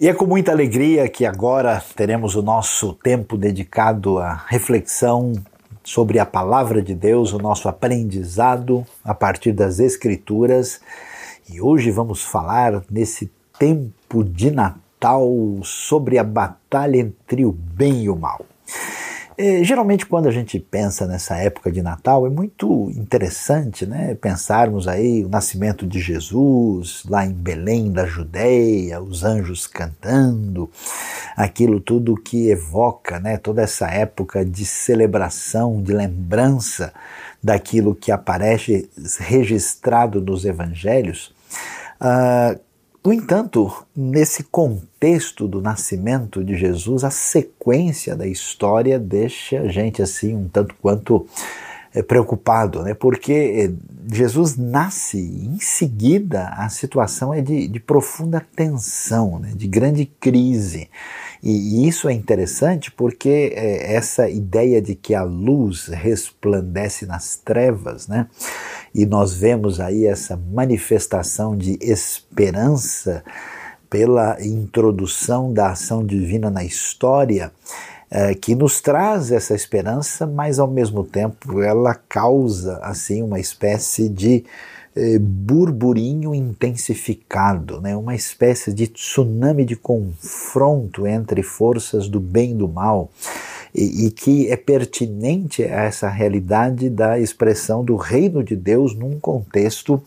E é com muita alegria que agora teremos o nosso tempo dedicado à reflexão sobre a palavra de Deus, o nosso aprendizado a partir das Escrituras. E hoje vamos falar nesse tempo de Natal sobre a batalha entre o bem e o mal. É, geralmente, quando a gente pensa nessa época de Natal, é muito interessante né, pensarmos aí o nascimento de Jesus, lá em Belém da Judéia, os anjos cantando, aquilo tudo que evoca né, toda essa época de celebração, de lembrança daquilo que aparece registrado nos evangelhos. Uh, no entanto, nesse contexto do nascimento de Jesus, a sequência da história deixa a gente assim um tanto quanto é, preocupado, né? porque eh, Jesus nasce e em seguida a situação é de, de profunda tensão, né? de grande crise. E, e, isso é interessante porque é, essa ideia de que a luz resplandece nas trevas, né? e nós vemos aí essa manifestação de esperança pela introdução da ação divina na história, é, que nos traz essa esperança, mas ao mesmo tempo ela causa assim uma espécie de é, burburinho intensificado, né? uma espécie de tsunami de confronto entre forças do bem e do mal e, e, que é pertinente a essa realidade da expressão do reino de Deus num contexto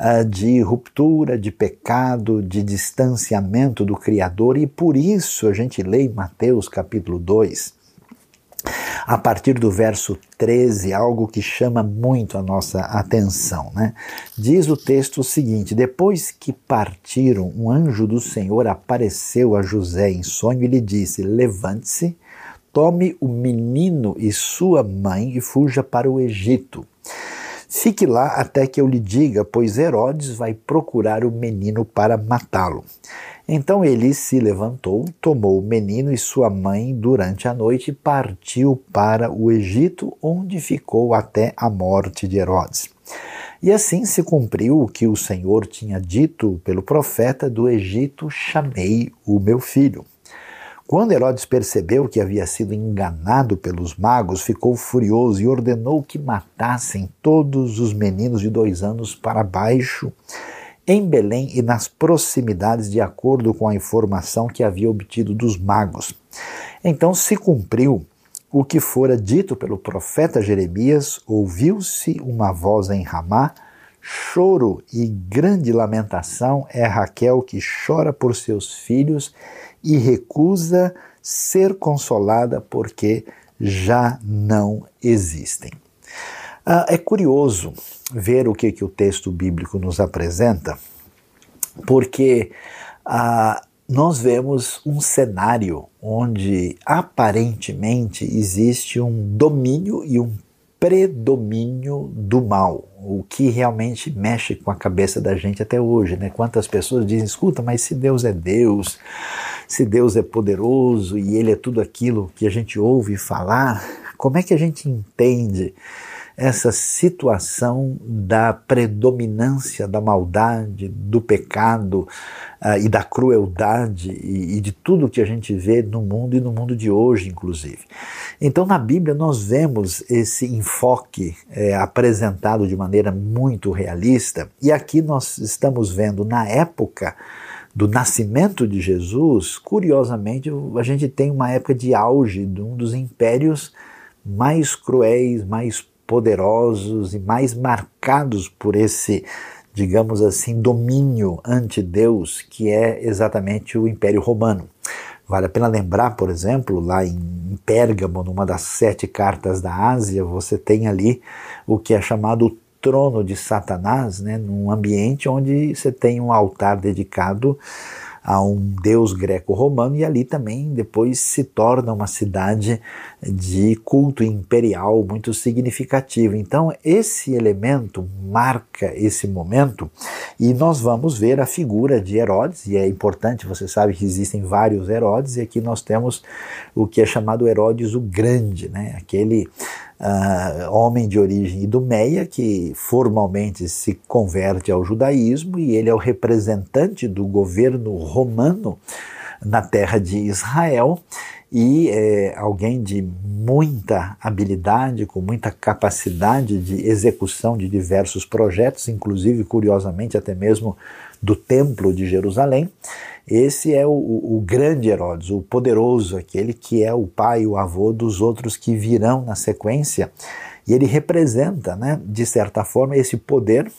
uh, de ruptura, de pecado, de distanciamento do Criador, e por isso a gente lê em Mateus capítulo 2. A partir do verso 13, algo que chama muito a nossa atenção. Né? Diz o texto o seguinte: Depois que partiram, um anjo do Senhor apareceu a José em sonho e lhe disse: Levante-se, Tome o menino e sua mãe e fuja para o Egito. Fique lá até que eu lhe diga, pois Herodes vai procurar o menino para matá-lo. Então ele se levantou, tomou o menino e sua mãe durante a noite e partiu para o Egito, onde ficou até a morte de Herodes. E assim se cumpriu o que o Senhor tinha dito pelo profeta: do Egito chamei o meu filho. Quando Herodes percebeu que havia sido enganado pelos magos, ficou furioso e ordenou que matassem todos os meninos de dois anos para baixo em Belém e nas proximidades, de acordo com a informação que havia obtido dos magos. Então se cumpriu o que fora dito pelo profeta Jeremias: ouviu-se uma voz em Ramá, choro e grande lamentação. É Raquel que chora por seus filhos e recusa ser consolada porque já não existem. Ah, é curioso ver o que, que o texto bíblico nos apresenta, porque ah, nós vemos um cenário onde aparentemente existe um domínio e um predomínio do mal, o que realmente mexe com a cabeça da gente até hoje, né? Quantas pessoas dizem, escuta, mas se Deus é Deus, se Deus é poderoso e Ele é tudo aquilo que a gente ouve falar, como é que a gente entende essa situação da predominância da maldade, do pecado uh, e da crueldade e, e, de tudo que a gente vê no mundo e no mundo de hoje, inclusive. Então, na Bíblia, nós vemos esse enfoque é, apresentado de maneira muito realista, e aqui nós estamos vendo na época do nascimento de Jesus, curiosamente, a gente tem uma época de auge de um dos impérios mais cruéis, mais poderosos e mais marcados por esse, digamos assim, domínio ante Deus, que é exatamente o Império Romano. Vale a pena lembrar, por exemplo, lá em Pérgamo, numa das sete cartas da Ásia, você tem ali o que é chamado trono de Satanás, né, num ambiente onde você tem um altar dedicado a um deus greco-romano e ali também depois se torna uma cidade de culto imperial muito significativo. Então esse elemento marca esse momento e nós vamos ver a figura de Herodes e é importante, você sabe que existem vários Herodes e aqui nós temos o que é chamado Herodes o Grande, né? aquele uh, homem de origem idumeia que formalmente se converte ao judaísmo e ele é o representante do governo romano na terra de Israel e é, alguém de muita habilidade, com muita capacidade de execução de diversos projetos, inclusive, curiosamente, até mesmo do Templo de Jerusalém. Esse é o, o, grande Herodes, o poderoso, aquele que é o pai, o avô dos outros que virão na sequência. E ele representa, né, de certa forma, esse poder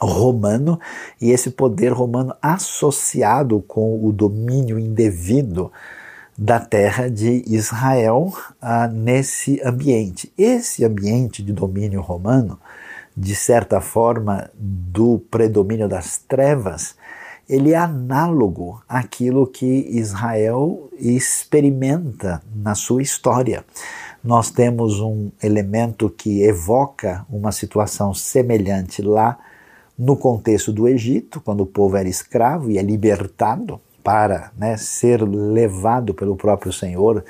romano e esse poder romano associado com o domínio indevido da terra de Israel ah, nesse ambiente. Esse ambiente de domínio romano, de certa forma, do predomínio das trevas, ele é análogo àquilo que Israel experimenta na sua história. Nós temos um elemento que evoca uma situação semelhante lá no contexto do Egito, quando o povo era escravo e é libertado para né, ser levado pelo próprio Senhor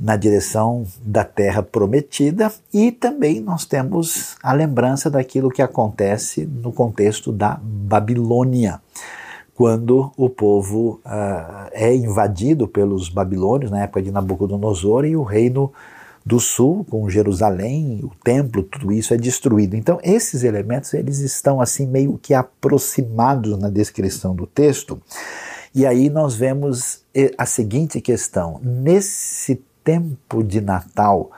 na direção da terra prometida, e também nós temos a lembrança daquilo que acontece no contexto da Babilônia, quando o povo uh, é invadido pelos babilônios, na época de Nabucodonosor, e o reino do sul, com Jerusalém, o templo, tudo isso é destruído. Então, esses elementos eles estão assim meio que aproximados na descrição do texto. E aí nós vemos eh, a seguinte questão: nesse tempo de Natal,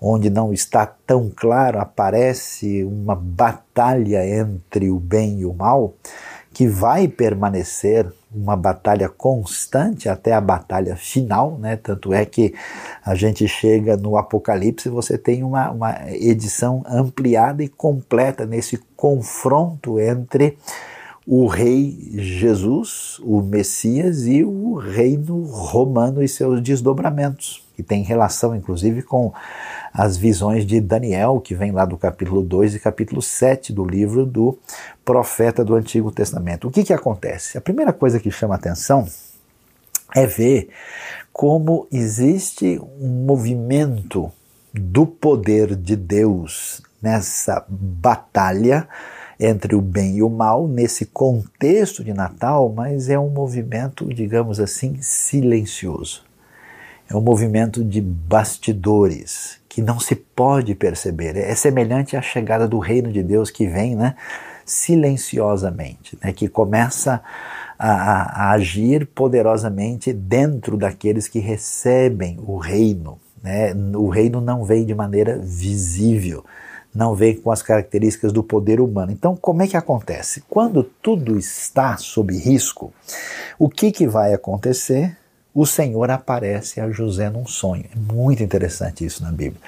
onde não está tão claro, aparece uma batalha entre o bem e o mal, que vai permanecer uma batalha constante até a batalha final, né? Tanto é que a gente chega no Apocalipse, você tem uma, uma edição ampliada e completa nesse confronto entre o rei Jesus, o Messias, e o reino romano e seus desdobramentos, que tem relação inclusive com as visões de Daniel, que vem lá do capítulo 2 e capítulo 7 do livro do profeta do Antigo Testamento. O que, que acontece? A primeira coisa que chama atenção é ver como existe um movimento do poder de Deus nessa batalha entre o bem e o mal, nesse contexto de Natal, mas é um movimento, digamos assim, silencioso. É um movimento de bastidores que não se pode perceber. É semelhante à chegada do reino de Deus que vem, né, silenciosamente, né, que começa a, a agir poderosamente dentro daqueles que recebem o reino. Né? O reino não vem de maneira visível, não vem com as características do poder humano. Então, como é que acontece? Quando tudo está sob risco, o que, que vai acontecer? o Senhor aparece a José num sonho. É muito interessante isso na Bíblia.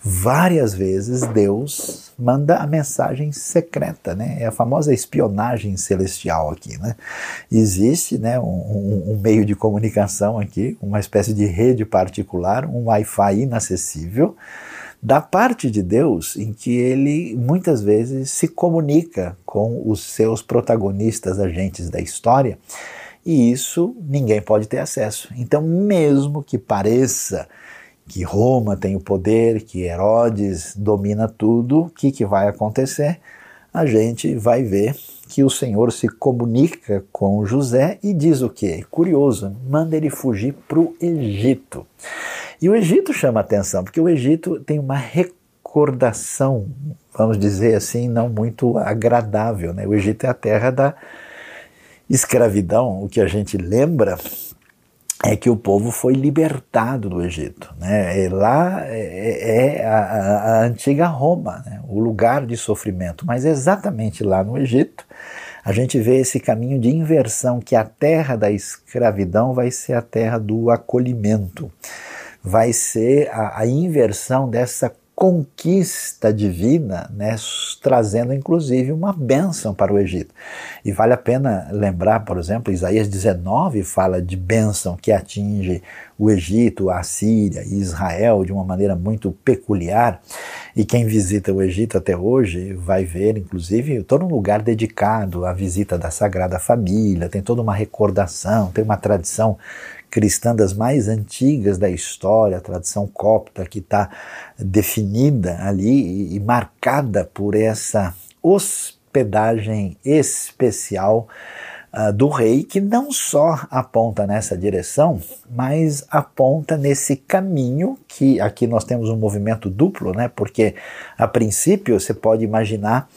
Várias vezes Deus manda a mensagem secreta, né? É a famosa espionagem celestial aqui, né? Existe, né, um, um, meio de comunicação aqui, uma espécie de rede particular, um Wi-Fi inacessível, da parte de Deus, em que ele muitas vezes se comunica com os seus protagonistas, agentes da história, e isso ninguém pode ter acesso. Então, mesmo que pareça que Roma tem o poder, que Herodes domina tudo, o que, que vai acontecer? A gente vai ver que o Senhor se comunica com José e diz o quê? Curioso, manda ele fugir para o Egito. E o Egito chama atenção, porque o Egito tem uma recordação, vamos dizer assim, não muito agradável. Né? O Egito é a terra da escravidão, o que a gente lembra é que o povo foi libertado do Egito. Né? E lá é, é a, a, antiga Roma, né? o lugar de sofrimento. Mas exatamente lá no Egito, a gente vê esse caminho de inversão, que a terra da escravidão vai ser a terra do acolhimento. Vai ser a, a inversão dessa conquista divina, né, trazendo inclusive uma bênção para o Egito. E vale a pena lembrar, por exemplo, Isaías 19 fala de bênção que atinge o Egito, a Síria e Israel de uma maneira muito peculiar. E quem visita o Egito até hoje vai ver, inclusive, todo um lugar dedicado à visita da Sagrada Família, tem toda uma recordação, tem uma tradição cristã das mais antigas da história, a tradição copta, que está definida ali e, e marcada por essa hospedagem especial uh, do rei que não só aponta nessa direção, mas aponta nesse caminho que aqui nós temos um movimento duplo, né? Porque a princípio você pode imaginar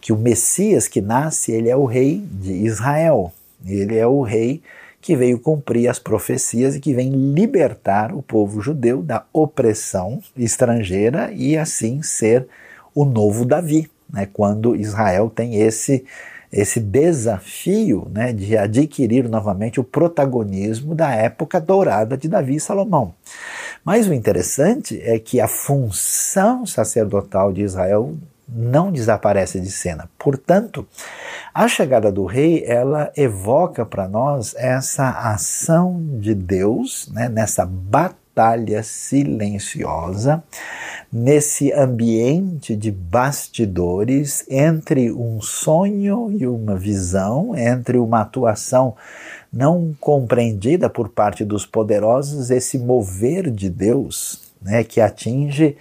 que o Messias que nasce, ele é o rei de Israel. Ele é o rei que veio cumprir as profecias e que vem libertar o povo judeu da opressão estrangeira e assim ser o novo Davi, né? Quando Israel tem esse esse desafio né, de adquirir novamente o protagonismo da época dourada de Davi e Salomão. Mas o interessante é que a função sacerdotal de Israel não desaparece de cena. Portanto, a chegada do rei, ela evoca para nós essa ação de Deus, né, nessa batalha silenciosa, nesse ambiente de bastidores entre um sonho e uma visão, entre uma atuação não compreendida por parte dos poderosos, esse mover de Deus, né, que atinge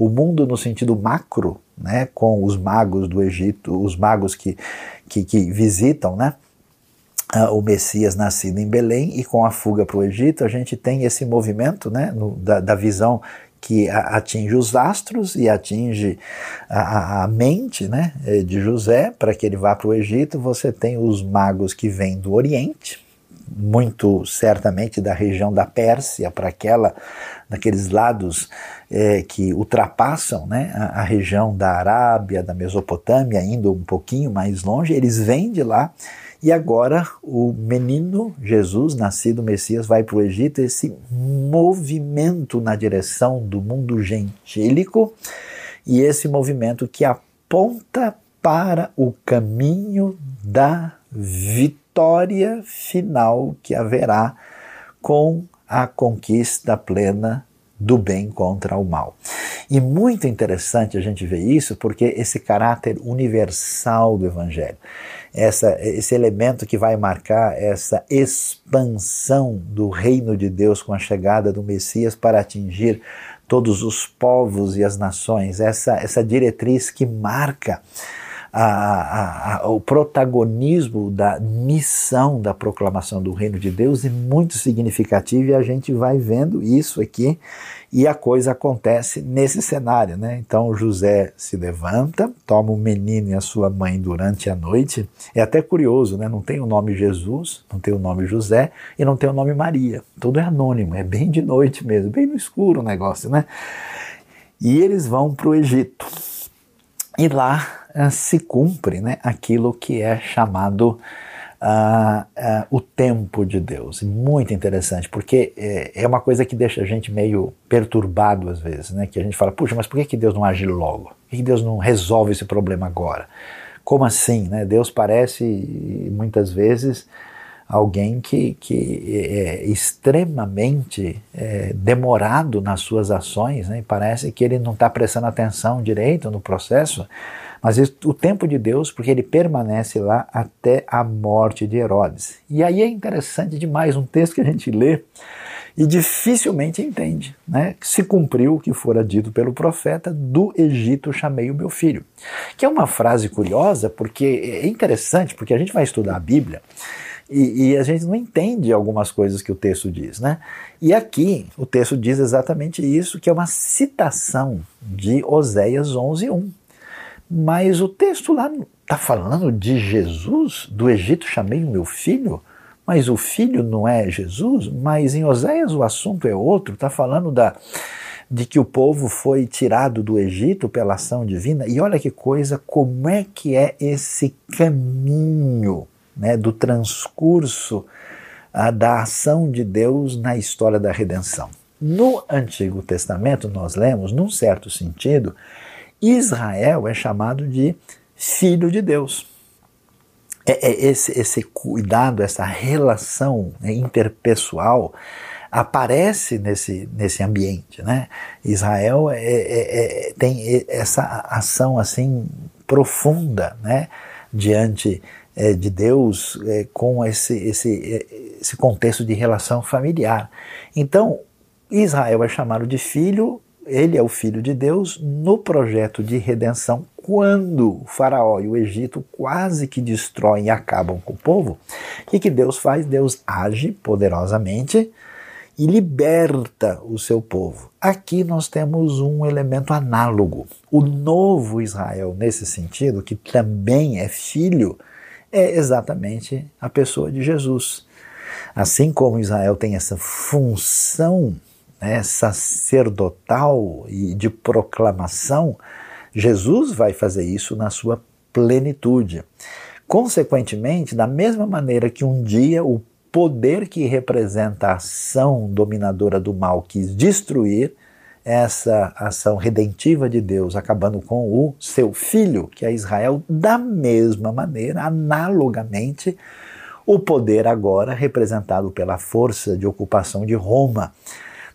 o mundo no sentido macro, né, com os magos do Egito, os magos que, que, que visitam, né, uh, o Messias nascido em Belém e com a fuga para o Egito, a gente tem esse movimento né, no, da, da visão que atinge os astros e atinge a, a mente né, eh, de José para que ele vá para o Egito. Você tem os magos que vêm do Oriente, muito certamente da região da Pérsia para aquela daqueles lados é, que ultrapassam né, a, a, região da Arábia, da Mesopotâmia, indo um pouquinho mais longe, eles vêm de lá e agora o menino Jesus, nascido Messias, vai para o Egito. Esse movimento na direção do mundo gentílico e esse movimento que aponta para o caminho da vitória final que haverá com a conquista plena do bem contra o mal. E muito interessante a gente ver isso porque esse caráter universal do Evangelho essa, esse elemento que vai marcar essa expansão do reino de Deus com a chegada do Messias para atingir todos os povos e as nações, essa, essa diretriz que marca a, a, o protagonismo da missão da proclamação do reino de Deus é muito significativo e a gente vai vendo isso aqui e a coisa acontece nesse cenário, né? Então José se levanta, toma o menino e a sua mãe durante a noite. É até curioso, né? Não tem o nome Jesus, não tem o nome José e não tem o nome Maria. Tudo é anônimo, é bem de noite mesmo, bem no escuro o negócio, né? E eles vão para o Egito. E lá uh, se cumpre né, aquilo que é chamado uh, o tempo de Deus. Muito interessante, porque é, é, uma coisa que deixa a gente meio perturbado às vezes, né? Que a gente fala, puxa, mas por que, que Deus não age logo? Por que, que Deus não resolve esse problema agora? Como assim? Né? Deus parece muitas vezes alguém que, que é extremamente é, demorado nas suas ações, né? parece que ele não está prestando atenção direito no processo, mas o tempo de Deus, porque ele permanece lá até a morte de Herodes. E aí é interessante demais um texto que a gente lê e dificilmente entende, né? Se cumpriu o que fora dito pelo profeta, do Egito chamei o meu filho. Que é uma frase curiosa, porque é interessante, porque a gente vai estudar a Bíblia e, e, a gente não entende algumas coisas que o texto diz, né? E aqui o texto diz exatamente isso, que é uma citação de Oséias 11:1. Mas o texto lá está falando de Jesus, do Egito chamei o meu filho, mas o filho não é Jesus, mas em Oséias o assunto é outro, está falando da, de que o povo foi tirado do Egito pela ação divina, e olha que coisa, como é que é esse caminho né, do transcurso ah, da ação de Deus na história da redenção. No Antigo Testamento, nós lemos, num certo sentido, Israel é chamado de filho de Deus. É, é esse, esse cuidado, essa relação né, interpessoal aparece nesse, nesse ambiente. Né? Israel é, é, é tem essa ação assim profunda né, diante é, de Deus é, com esse, esse, esse contexto de relação familiar. Então, Israel é chamado de filho ele é o filho de Deus no projeto de redenção. Quando o Faraó e o Egito quase que destroem e acabam com o povo, o que, que Deus faz? Deus age poderosamente e liberta o seu povo. Aqui nós temos um elemento análogo. O novo Israel, nesse sentido, que também é filho, é exatamente a pessoa de Jesus. Assim como Israel tem essa função né, sacerdotal e de proclamação, Jesus vai fazer isso na sua plenitude. Consequentemente, da mesma maneira que um dia o poder que representa a ação dominadora do mal quis destruir essa ação redentiva de Deus, acabando com o seu filho, que é Israel, da mesma maneira, analogamente, o poder agora representado pela força de ocupação de Roma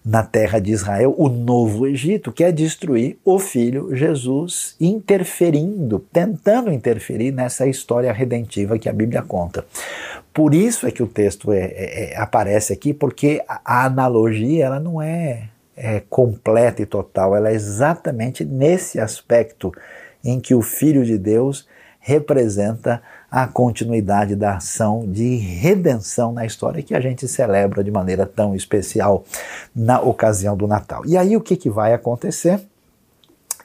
na terra de Israel, o novo Egito, que é destruir o filho Jesus, interferindo, tentando interferir nessa história redentiva que a Bíblia conta. Por isso é que o texto é, é, é aparece aqui, porque a, analogia ela não é, é completa e total, ela é exatamente nesse aspecto em que o Filho de Deus representa a continuidade da ação de redenção na história que a gente celebra de maneira tão especial na ocasião do Natal. E aí o que, que vai acontecer?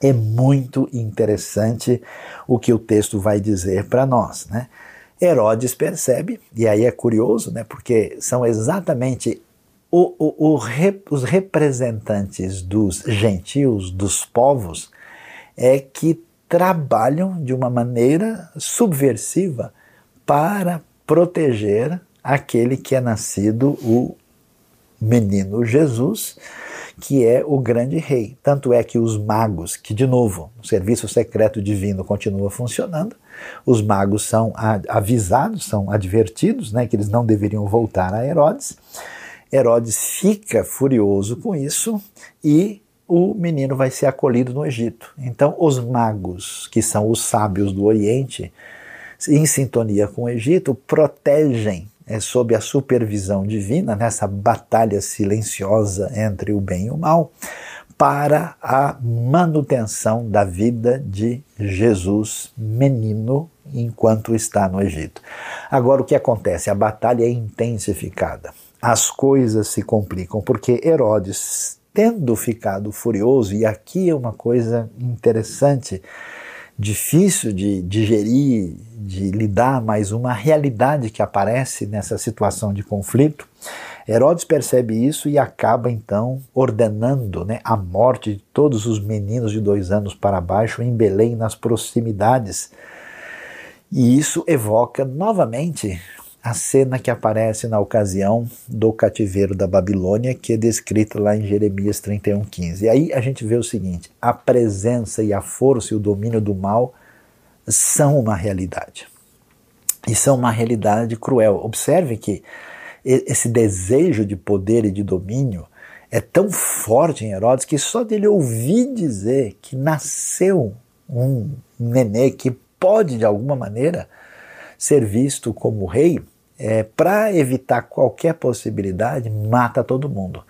É muito interessante o que o texto vai dizer para nós, né? Herodes percebe, e aí é curioso, né, porque são exatamente o, o, o os representantes dos gentios, dos povos, é que trabalham de uma maneira subversiva para proteger aquele que é nascido, o menino Jesus, que é o grande rei. Tanto é que os magos, que de novo, o serviço secreto divino continua funcionando, os magos são avisados, são advertidos, né, que eles não deveriam voltar a Herodes. Herodes fica furioso com isso e o menino vai ser acolhido no Egito. Então, os magos, que são os sábios do Oriente, em sintonia com o Egito, protegem é, sob a supervisão divina nessa batalha silenciosa entre o bem e o mal, para a manutenção da vida de Jesus, menino, enquanto está no Egito. Agora, o que acontece? A batalha é intensificada. As coisas se complicam porque Herodes tendo ficado furioso, e aqui é uma coisa interessante, difícil de digerir, de lidar, mas uma realidade que aparece nessa situação de conflito. Herodes percebe isso e acaba então ordenando né, a morte de todos os meninos de dois anos para baixo em Belém, nas proximidades. E isso evoca novamente a cena que aparece na ocasião do cativeiro da Babilônia, que é descrita lá em Jeremias 31:15. E aí a gente vê o seguinte: a presença e a força e o domínio do mal são uma realidade. E são uma realidade cruel. Observe que esse desejo de poder e de domínio é tão forte em Herodes que só dele ouvir dizer que nasceu um nenê que pode de alguma maneira ser visto como rei, é, para evitar qualquer possibilidade, mata todo mundo.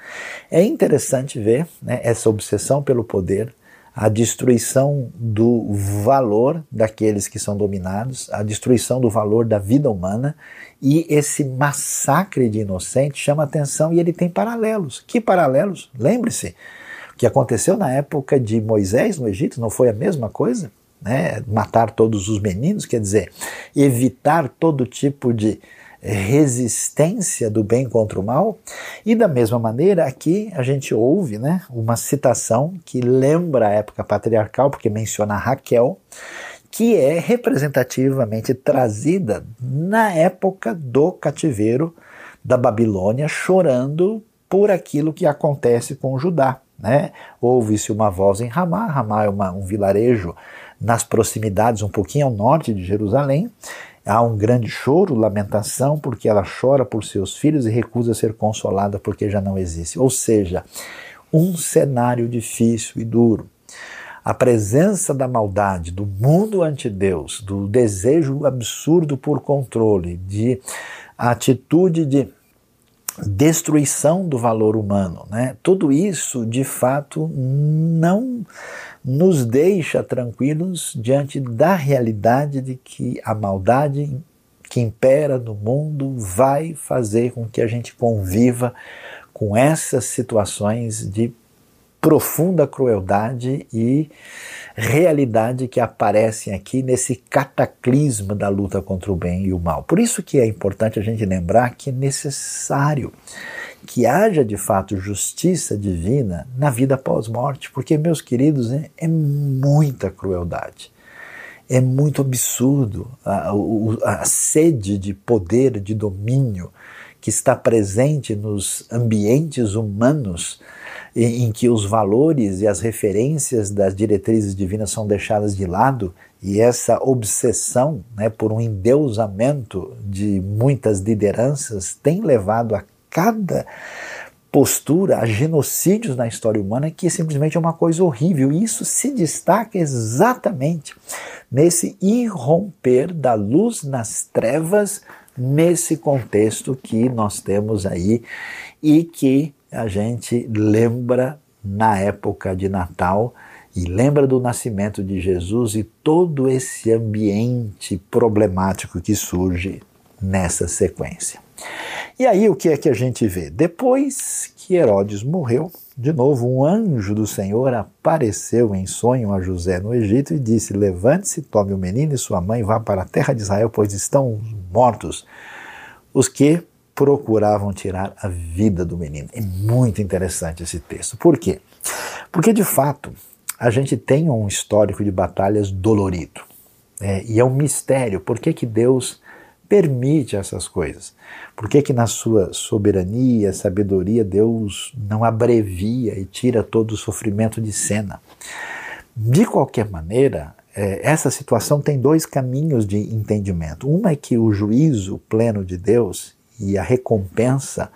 É interessante ver né, essa obsessão pelo poder, a destruição do valor daqueles que são dominados, a destruição do valor da vida humana e esse massacre de inocentes chama atenção e ele tem paralelos. Que paralelos? Lembre-se, o que aconteceu na época de Moisés no Egito não foi a mesma coisa? né, matar todos os meninos, quer dizer, evitar todo tipo de resistência do bem contra o mal. E da mesma maneira, aqui a gente ouve né, uma citação que lembra a época patriarcal, porque menciona Raquel, que é representativamente trazida na época do cativeiro da Babilônia, chorando por aquilo que acontece com Judá. Né? Ouve-se uma voz em Ramá, Ramá é uma, um vilarejo nas proximidades, um pouquinho ao norte de Jerusalém. Há um grande choro, lamentação, porque ela chora por seus filhos e recusa ser consolada porque já não existe. Ou seja, um cenário difícil e duro. A presença da maldade, do mundo ante Deus, do desejo absurdo por controle, de atitude de destruição do valor humano. Né? Tudo isso, de fato, não nos deixa tranquilos diante da realidade de que a maldade que impera no mundo vai fazer com que a gente conviva com essas situações de profunda crueldade e realidade que aparecem aqui nesse cataclisma da luta contra o bem e o mal. Por isso que é importante a gente lembrar que é necessário que haja de fato justiça divina na vida pós-morte, porque, meus queridos, é, é, muita crueldade. É muito absurdo a, a, a sede de poder, de domínio que está presente nos ambientes humanos em, que os valores e as referências das diretrizes divinas são deixadas de lado e essa obsessão né, por um endeusamento de muitas lideranças tem levado a cada postura a genocídios na história humana que simplesmente é uma coisa horrível. E isso se destaca exatamente nesse irromper da luz nas trevas, nesse contexto que nós temos aí e que a gente lembra na época de Natal e lembra do nascimento de Jesus e todo esse ambiente problemático que surge nessa sequência. E aí o que é que a gente vê? Depois que Herodes morreu, de novo um anjo do Senhor apareceu em sonho a José no Egito e disse: Levante-se, tome o menino e sua mãe, vá para a terra de Israel, pois estão mortos os que procuravam tirar a vida do menino. É muito interessante esse texto. Por quê? Porque, de fato, a gente tem um histórico de batalhas dolorido. É, e é um mistério. Por que, que Deus permite essas coisas? Por que, que na sua soberania, sabedoria, Deus não abrevia e tira todo o sofrimento de cena? De qualquer maneira, é, essa situação tem dois caminhos de entendimento. Uma é que o juízo pleno de Deus e a recompensa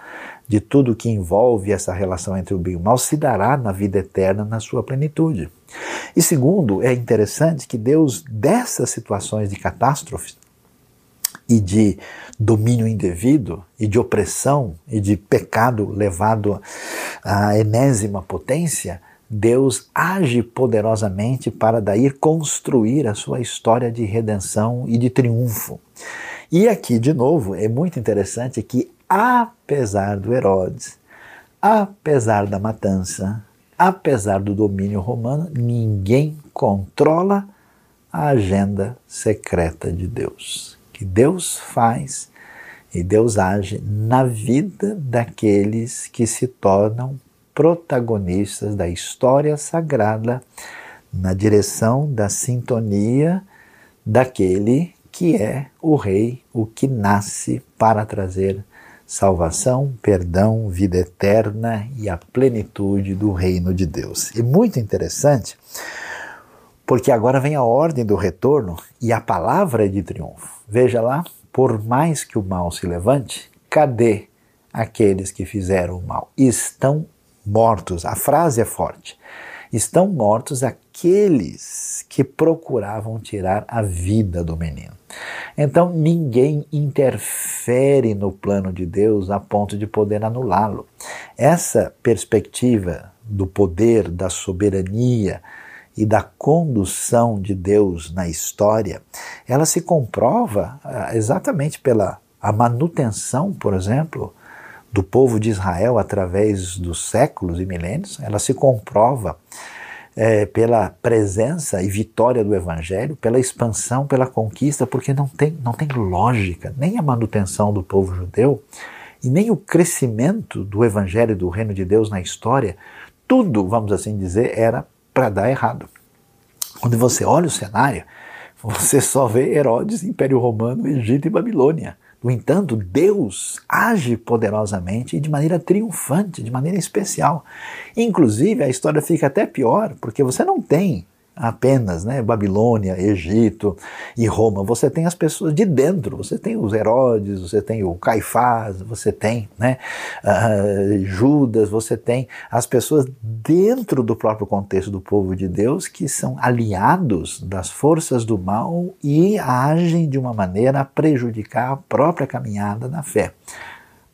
de tudo que envolve essa relação entre o bem e o mal se dará na vida eterna na sua plenitude. E segundo, é interessante que Deus, dessas situações de catástrofes e de domínio indevido e de opressão e de pecado levado à enésima potência, Deus age poderosamente para daí construir a sua história de redenção e de triunfo. E aqui, de novo, é muito interessante que, apesar do Herodes, apesar da matança, apesar do domínio romano, ninguém controla a agenda secreta de Deus. Que Deus faz e Deus age na vida daqueles que se tornam protagonistas da história sagrada na direção da sintonia daquele que é o Rei, o que nasce para trazer salvação, perdão, vida eterna e a plenitude do reino de Deus. E muito interessante, porque agora vem a ordem do retorno e a palavra é de triunfo. Veja lá, por mais que o mal se levante, cadê aqueles que fizeram o mal? Estão mortos. A frase é forte. Estão mortos aqueles que procuravam tirar a vida do menino. Então ninguém interfere no plano de Deus a ponto de poder anulá-lo. Essa perspectiva do poder, da soberania e da condução de Deus na história, ela se comprova ah, exatamente pela a manutenção, por exemplo, do povo de Israel através dos séculos e milênios, ela se comprova é, pela presença e vitória do Evangelho, pela expansão, pela conquista, porque não tem, não tem lógica, nem a manutenção do povo judeu e nem o crescimento do Evangelho e do Reino de Deus na história, tudo, vamos assim dizer, era para dar errado. Quando você olha o cenário, você só vê Herodes, Império Romano, Egito e Babilônia. No entanto, Deus age poderosamente e de maneira triunfante, de maneira especial. Inclusive, a história fica até pior, porque você não tem apenas né, Babilônia, Egito e Roma. Você tem as pessoas de dentro, você tem os Herodes, você tem o Caifás, você tem né, uh, Judas, você tem as pessoas dentro do próprio contexto do povo de Deus que são aliados das forças do mal e agem de uma maneira a prejudicar a própria caminhada na fé.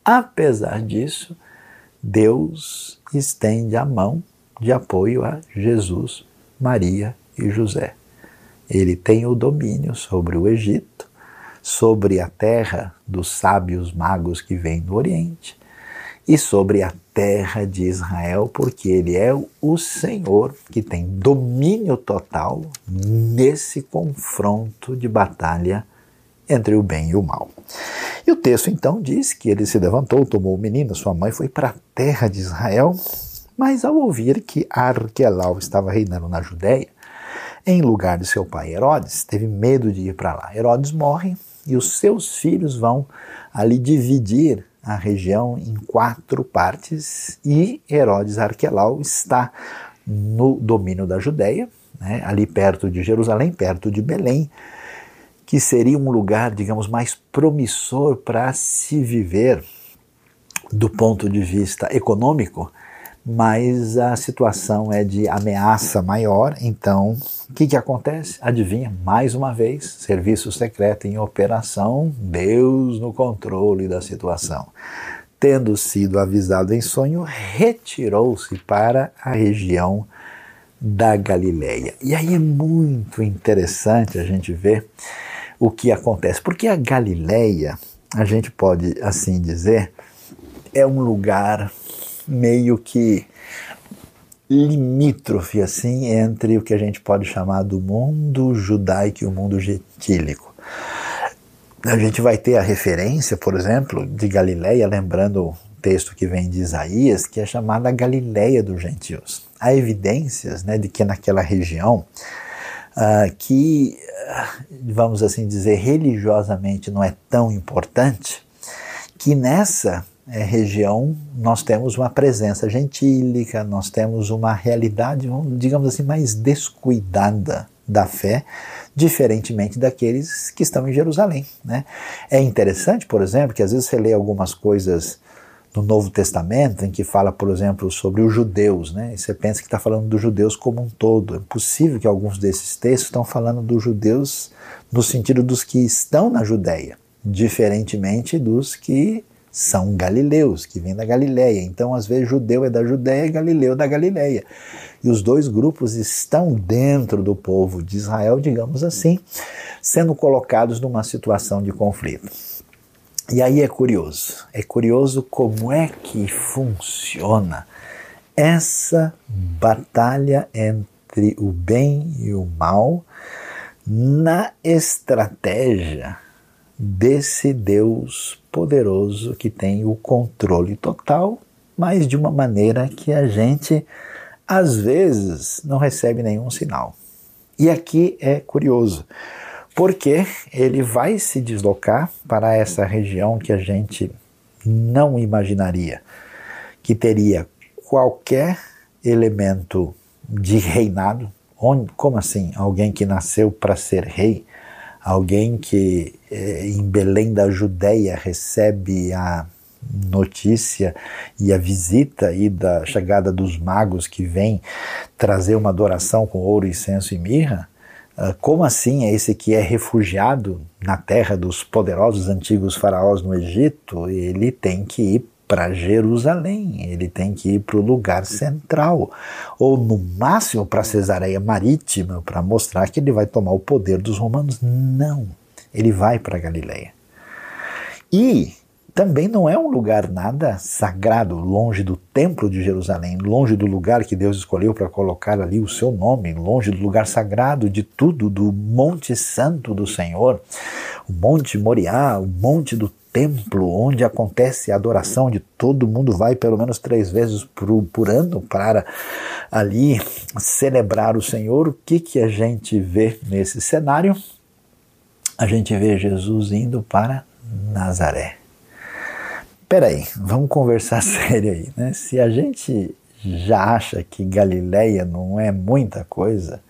Apesar disso, Deus estende a mão de apoio a Jesus, Maria e José. Ele tem o domínio sobre o Egito, sobre a terra dos sábios magos que vêm do Oriente e sobre a terra de Israel, porque ele é o Senhor que tem domínio total nesse confronto de batalha entre o bem e o mal. E o texto então diz que ele se levantou, tomou o menino, sua mãe, foi para a terra de Israel, mas ao ouvir que Arquelau estava reinando na Judéia, em lugar de seu pai Herodes, teve medo de ir para lá. Herodes morre e os seus filhos vão ali dividir a região em quatro partes e Herodes Arquelau está no domínio da Judéia, né, ali perto de Jerusalém, perto de Belém, que seria um lugar, digamos, mais promissor para se viver do ponto de vista econômico, mas a situação é de ameaça maior, então o que, que acontece? Adivinha, mais uma vez, serviço secreto em operação, Deus no controle da situação. Tendo sido avisado em sonho, retirou-se para a região da Galileia. E aí é muito interessante a gente ver o que acontece, porque a Galileia, a gente pode assim dizer, é um lugar meio que limítrofe assim entre o que a gente pode chamar do mundo judaico e o mundo gentílico. A gente vai ter a referência, por exemplo, de Galileia, lembrando o texto que vem de Isaías, que é chamada Galileia dos gentios. Há evidências né, de que naquela região, uh, que, uh, vamos assim dizer, religiosamente não é tão importante, que nessa é, região nós temos uma presença gentílica, nós temos uma realidade, digamos assim, mais descuidada da fé, diferentemente daqueles que estão em Jerusalém. Né? É interessante, por exemplo, que às vezes você lê algumas coisas no Novo Testamento em que fala, por exemplo, sobre os judeus, né? E você pensa que está falando dos judeus como um todo. É possível que alguns desses textos estão falando dos judeus no sentido dos que estão na Judéia, diferentemente dos que são galileus, que vêm da Galileia. Então, às vezes, judeu é da Judéia e galileu da Galileia. E os dois grupos estão dentro do povo de Israel, digamos assim, sendo colocados numa situação de conflito. E aí é curioso, é curioso como é que funciona essa batalha entre o bem e o mal na estratégia desse Deus poderoso que tem o controle total, mas de uma maneira que a gente às vezes não recebe nenhum sinal. E aqui é curioso, porque ele vai se deslocar para essa região que a gente não imaginaria que teria qualquer elemento de reinado. Onde, como assim? Alguém que nasceu para ser rei? Alguém que eh, em Belém da Judéia recebe a notícia e a visita e da chegada dos magos que vêm trazer uma adoração com ouro, incenso e mirra, uh, como assim é esse que é refugiado na terra dos poderosos antigos faraós no Egito? Ele tem que ir para Jerusalém, ele tem que ir para o lugar central, ou no máximo para Cesareia Marítima, para mostrar que ele vai tomar o poder dos romanos. Não, ele vai para Galileia. E também não é um lugar nada sagrado, longe do templo de Jerusalém, longe do lugar que Deus escolheu para colocar ali o seu nome, longe do lugar sagrado de tudo, do Monte Santo do Senhor, o Monte Moriá, o Monte do templo onde acontece a adoração, onde todo mundo vai pelo menos três vezes por, por ano para ali celebrar o Senhor, o que, que a gente vê nesse cenário? A gente vê Jesus indo para Nazaré. Peraí, vamos conversar sério aí, né? Se a gente já acha que Galileia não é muita coisa,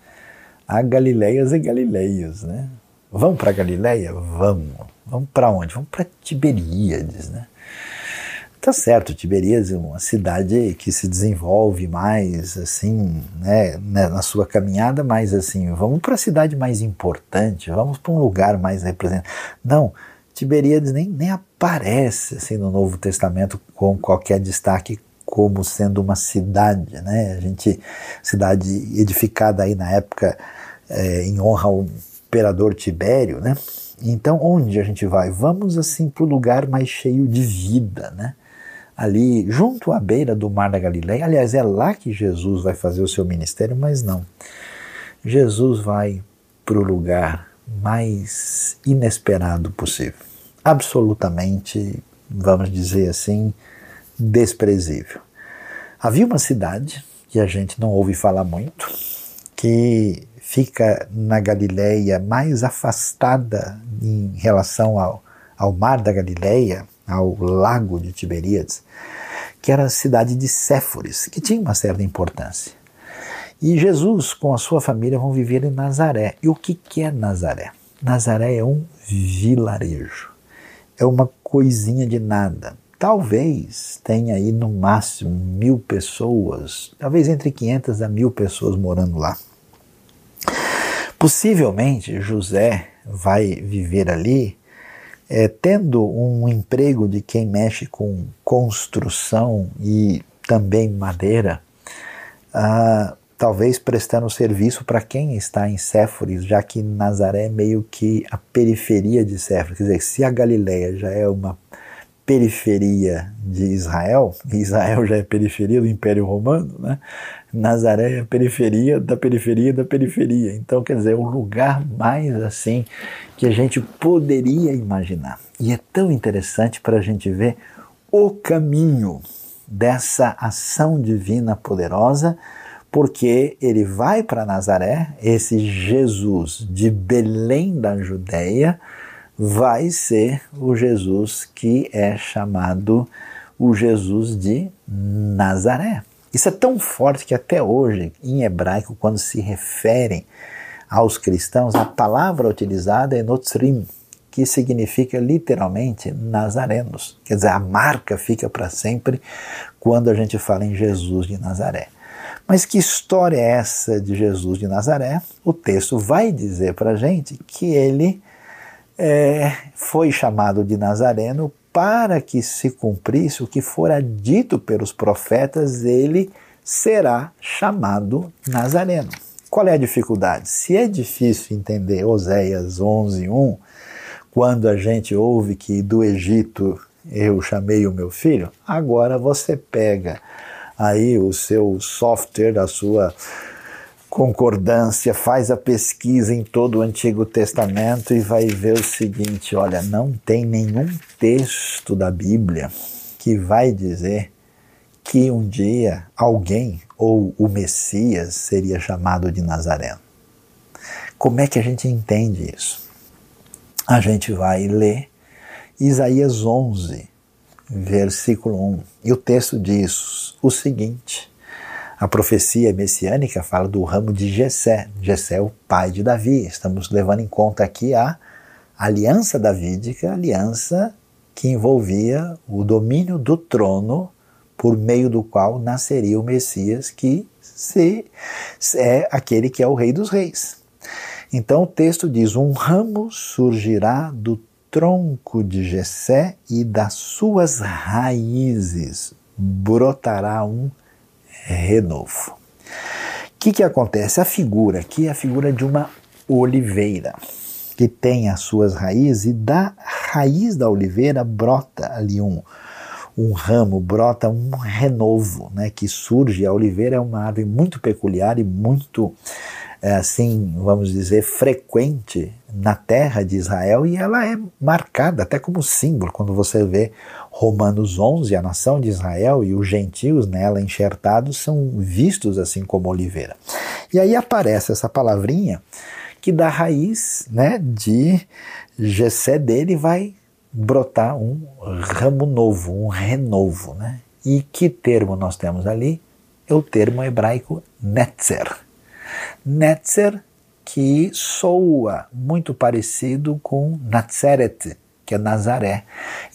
há Galileias e Galileios, né? Vamos para Galileia? Vamos. Vamos para onde? Vamos para Tiberíades, né? Tá certo, Tiberíades é uma cidade que se desenvolve mais assim, né, né na sua caminhada, mas assim, vamos para a cidade mais importante, vamos para um lugar mais representativo. Não, Tiberíades nem, nem aparece assim no Novo Testamento com qualquer destaque como sendo uma cidade, né? A gente cidade edificada aí na época é, em honra ao imperador Tibério, né? Então onde a gente vai? Vamos assim para o lugar mais cheio de vida, né? Ali junto à beira do Mar da Galileia. Aliás, é lá que Jesus vai fazer o seu ministério, mas não. Jesus vai para o lugar mais inesperado possível. Absolutamente, vamos dizer assim, desprezível. Havia uma cidade que a gente não ouve falar muito, que fica na Galileia mais afastada em relação ao, ao mar da Galileia, ao lago de Tiberíades, que era a cidade de Séforis, que tinha uma certa importância. E Jesus, com a sua família, vão viver em Nazaré. E o que, que é Nazaré? Nazaré é um vilarejo, é uma coisinha de nada. Talvez tenha aí no máximo mil pessoas, talvez entre 500 a mil pessoas morando lá. Possivelmente José vai viver ali é, tendo um emprego de quem mexe com construção e também madeira. Ah, talvez prestando serviço para quem está em Séforis, já que Nazaré é meio que a periferia de Séforis. Quer dizer, se a Galileia já é uma periferia de Israel, Israel já é periferia do Império Romano, né? Nazaré é periferia da periferia da periferia. Então, quer dizer, é o lugar mais assim que a gente poderia imaginar. E é tão interessante para a gente ver o caminho dessa ação divina poderosa porque ele vai para Nazaré, esse Jesus de Belém da Judéia vai ser o Jesus que é chamado o Jesus de Nazaré. Isso é tão forte que até hoje, em hebraico, quando se referem aos cristãos, a palavra utilizada é notzrim, que significa literalmente nazarenos. Quer dizer, a marca fica para sempre quando a gente fala em Jesus de Nazaré. Mas que história é essa de Jesus de Nazaré? O texto vai dizer para a gente que ele é, foi chamado de Nazareno para que se cumprisse o que fora dito pelos profetas, ele será chamado Nazareno. Qual é a dificuldade? Se é difícil entender Oséias 11:1, quando a gente ouve que do Egito eu chamei o meu filho, agora você pega aí o seu software da sua concordância, faz a pesquisa em todo o Antigo Testamento e vai ver o seguinte: olha, não tem nenhum texto da Bíblia que vai dizer que um dia alguém ou o Messias seria chamado de Nazareno. Como é que a gente entende isso? A gente vai ler Isaías 11, versículo 1. E o texto diz o seguinte: a profecia messiânica fala do ramo de Jessé. Jessé é o pai de Davi. Estamos levando em conta aqui a aliança davídica, aliança que envolvia o domínio do trono por meio do qual nasceria o Messias, que se, é aquele que é o rei dos reis. Então o texto diz: Um ramo surgirá do tronco de Jessé e das suas raízes brotará um renovo. O que, que acontece? A figura aqui é a figura de uma oliveira que tem as suas raízes e da raiz da oliveira brota ali um, um ramo, brota um renovo né, que surge. A oliveira é uma árvore muito peculiar e muito é, assim, vamos dizer, frequente na terra de Israel e ela é marcada até como símbolo. Quando você vê Romanos 11, a nação de Israel e os gentios nela enxertados são vistos assim como oliveira. E aí aparece essa palavrinha que da raiz né, de Gessé dele vai brotar um ramo novo, um renovo. Né? E que termo nós temos ali? É o termo hebraico netzer Netzer, que soa muito parecido com Nazareth, que é Nazaré.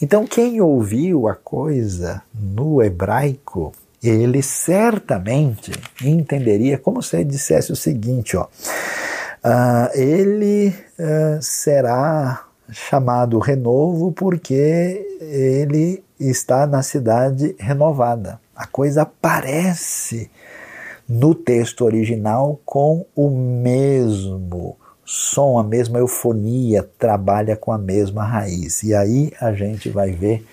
Então, quem ouviu a coisa no hebraico, ele certamente entenderia como se ele dissesse o seguinte: ó, uh, ele uh, será chamado renovo porque ele está na cidade renovada. A coisa aparece no texto original com o mesmo som, a mesma eufonia, trabalha com a mesma raiz. E aí a gente vai ver,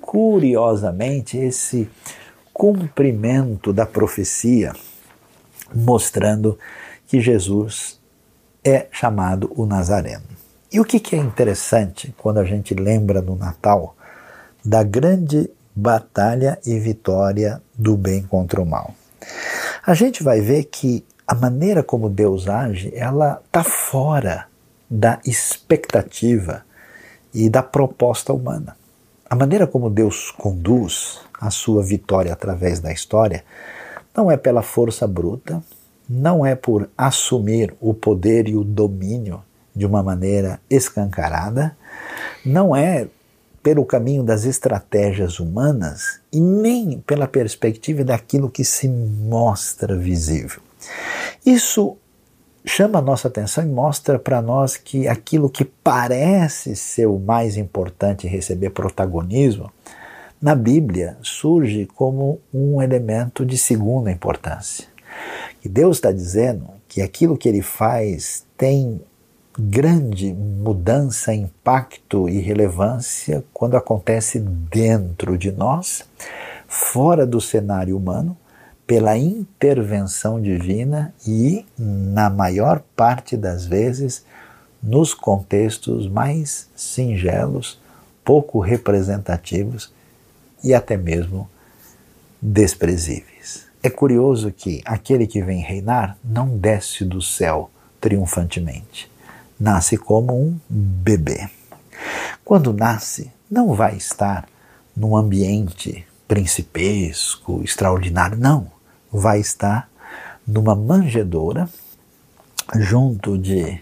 curiosamente, esse cumprimento da profecia, mostrando que Jesus é chamado o Nazareno. E o que, que é interessante quando a gente lembra no Natal da grande batalha e vitória do bem contra o mal? A gente vai ver que a maneira como Deus age, ela está fora da expectativa e da proposta humana. A maneira como Deus conduz a sua vitória através da história não é pela força bruta, não é por assumir o poder e o domínio de uma maneira escancarada, não é pelo caminho das estratégias humanas e nem pela perspectiva daquilo que se mostra visível. Isso chama a nossa atenção e mostra para nós que aquilo que parece ser o mais importante receber protagonismo, na Bíblia surge como um elemento de segunda importância. E Deus está dizendo que aquilo que ele faz tem grande mudança, impacto e relevância quando acontece dentro de nós, fora do cenário humano, pela intervenção divina e, na maior parte das vezes, nos contextos mais singelos, pouco representativos e até mesmo desprezíveis. É curioso que aquele que vem reinar não desce do céu triunfantemente. Nasce como um bebê. Quando nasce, não vai estar num ambiente principesco, extraordinário, não vai estar numa manjedoura junto de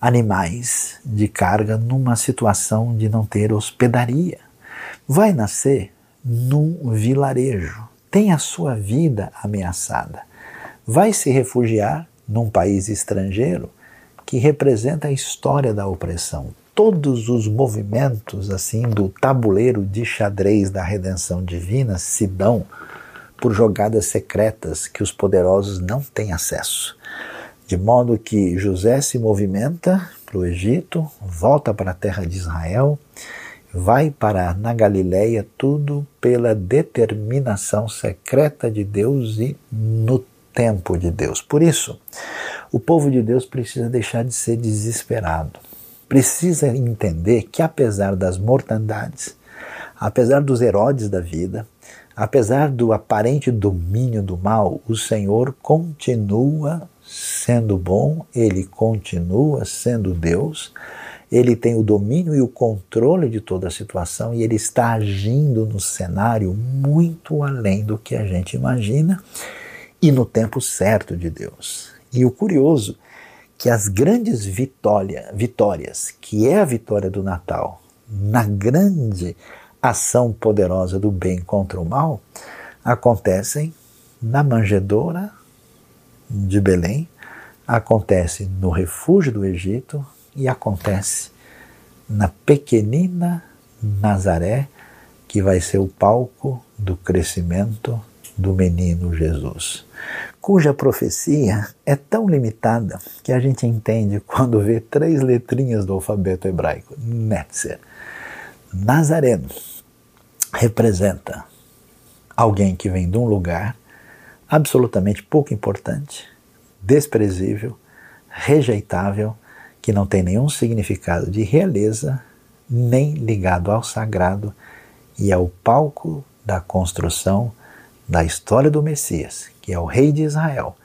animais de carga numa situação de não ter hospedaria. Vai nascer num vilarejo, tem a sua vida ameaçada. Vai se refugiar num país estrangeiro que representa a história da opressão. Todos os movimentos assim do tabuleiro de xadrez da redenção divina se dão por jogadas secretas que os poderosos não têm acesso. De modo que José se movimenta para o Egito, volta para a terra de Israel, vai para na Galileia, tudo pela determinação secreta de Deus e no tempo de Deus. Por isso, o povo de Deus precisa deixar de ser desesperado. Precisa entender que apesar das mortandades, apesar dos Herodes da vida, Apesar do aparente domínio do mal, o Senhor continua sendo bom, ele continua sendo Deus, ele tem o domínio e o controle de toda a situação e ele está agindo no cenário muito além do que a gente imagina e no tempo certo de Deus. E o curioso que as grandes vitória, vitórias, que é a vitória do Natal, na grande ação poderosa do bem contra o mal acontecem na manjedoura de Belém, acontece no refúgio do Egito e acontece na pequenina Nazaré, que vai ser o palco do crescimento do menino Jesus, cuja profecia é tão limitada que a gente entende quando vê três letrinhas do alfabeto hebraico, Netzer. Nazareno representa alguém que vem de um lugar absolutamente pouco importante, desprezível, rejeitável, que não tem nenhum significado de realeza, nem ligado ao sagrado e ao palco da construção da história do Messias, que é o Rei de Israel,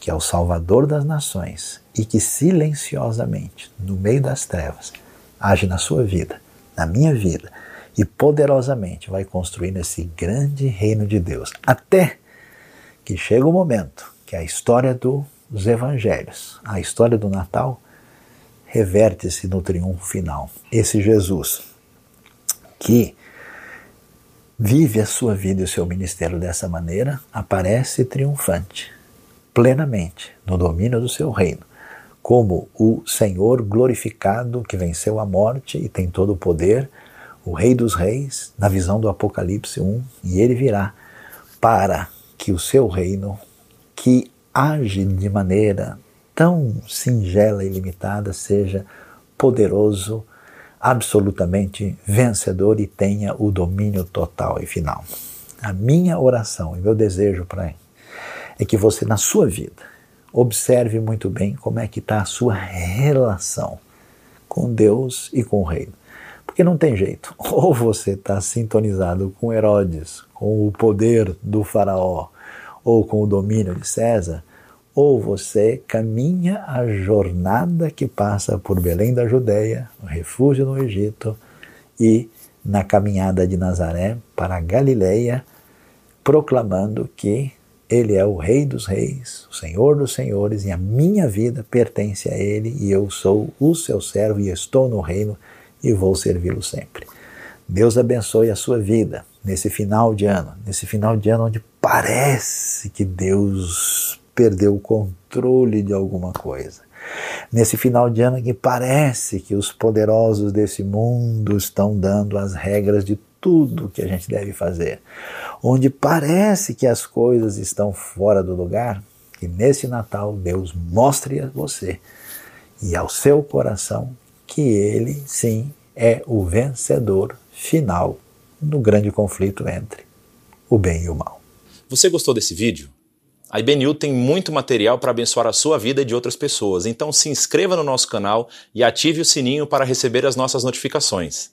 que é o Salvador das nações e que silenciosamente, no meio das trevas, age na sua vida na minha vida e poderosamente vai construindo esse grande reino de Deus. Até que chega o momento que a história dos evangelhos, a história do Natal, reverte-se no triunfo final. Esse Jesus que vive a sua vida e o seu ministério dessa maneira, aparece triunfante, plenamente, no domínio do seu reino, como o Senhor glorificado que venceu a morte e tem todo o poder, o Rei dos Reis, na visão do Apocalipse 1, e ele virá para que o seu reino, que age de maneira tão singela e limitada, seja poderoso, absolutamente vencedor e tenha o domínio total e final. A minha oração e meu desejo para ele é que você, na sua vida, observe muito bem como é que está a sua relação com Deus e com o reino. Porque não tem jeito. Ou você está sintonizado com Herodes, com o poder do faraó, ou com o domínio de César, ou você caminha a jornada que passa por Belém da Judéia, o refúgio no Egito e na caminhada de Nazaré para Galileia, proclamando que ele é o Rei dos Reis, o Senhor dos Senhores, e a minha vida pertence a Ele, e eu sou o seu servo e estou no reino e vou servi-lo sempre. Deus abençoe a sua vida nesse final de ano, nesse final de ano onde parece que Deus perdeu o controle de alguma coisa. Nesse final de ano que parece que os poderosos desse mundo estão dando as regras de tudo que a gente deve fazer. Onde parece que as coisas estão fora do lugar, que nesse Natal Deus mostre a você e ao seu coração que ele sim é o vencedor final no grande conflito entre o bem e o mal. Você gostou desse vídeo? A IBNU tem muito material para abençoar a sua vida e de outras pessoas, então se inscreva no nosso canal e ative o sininho para receber as nossas notificações.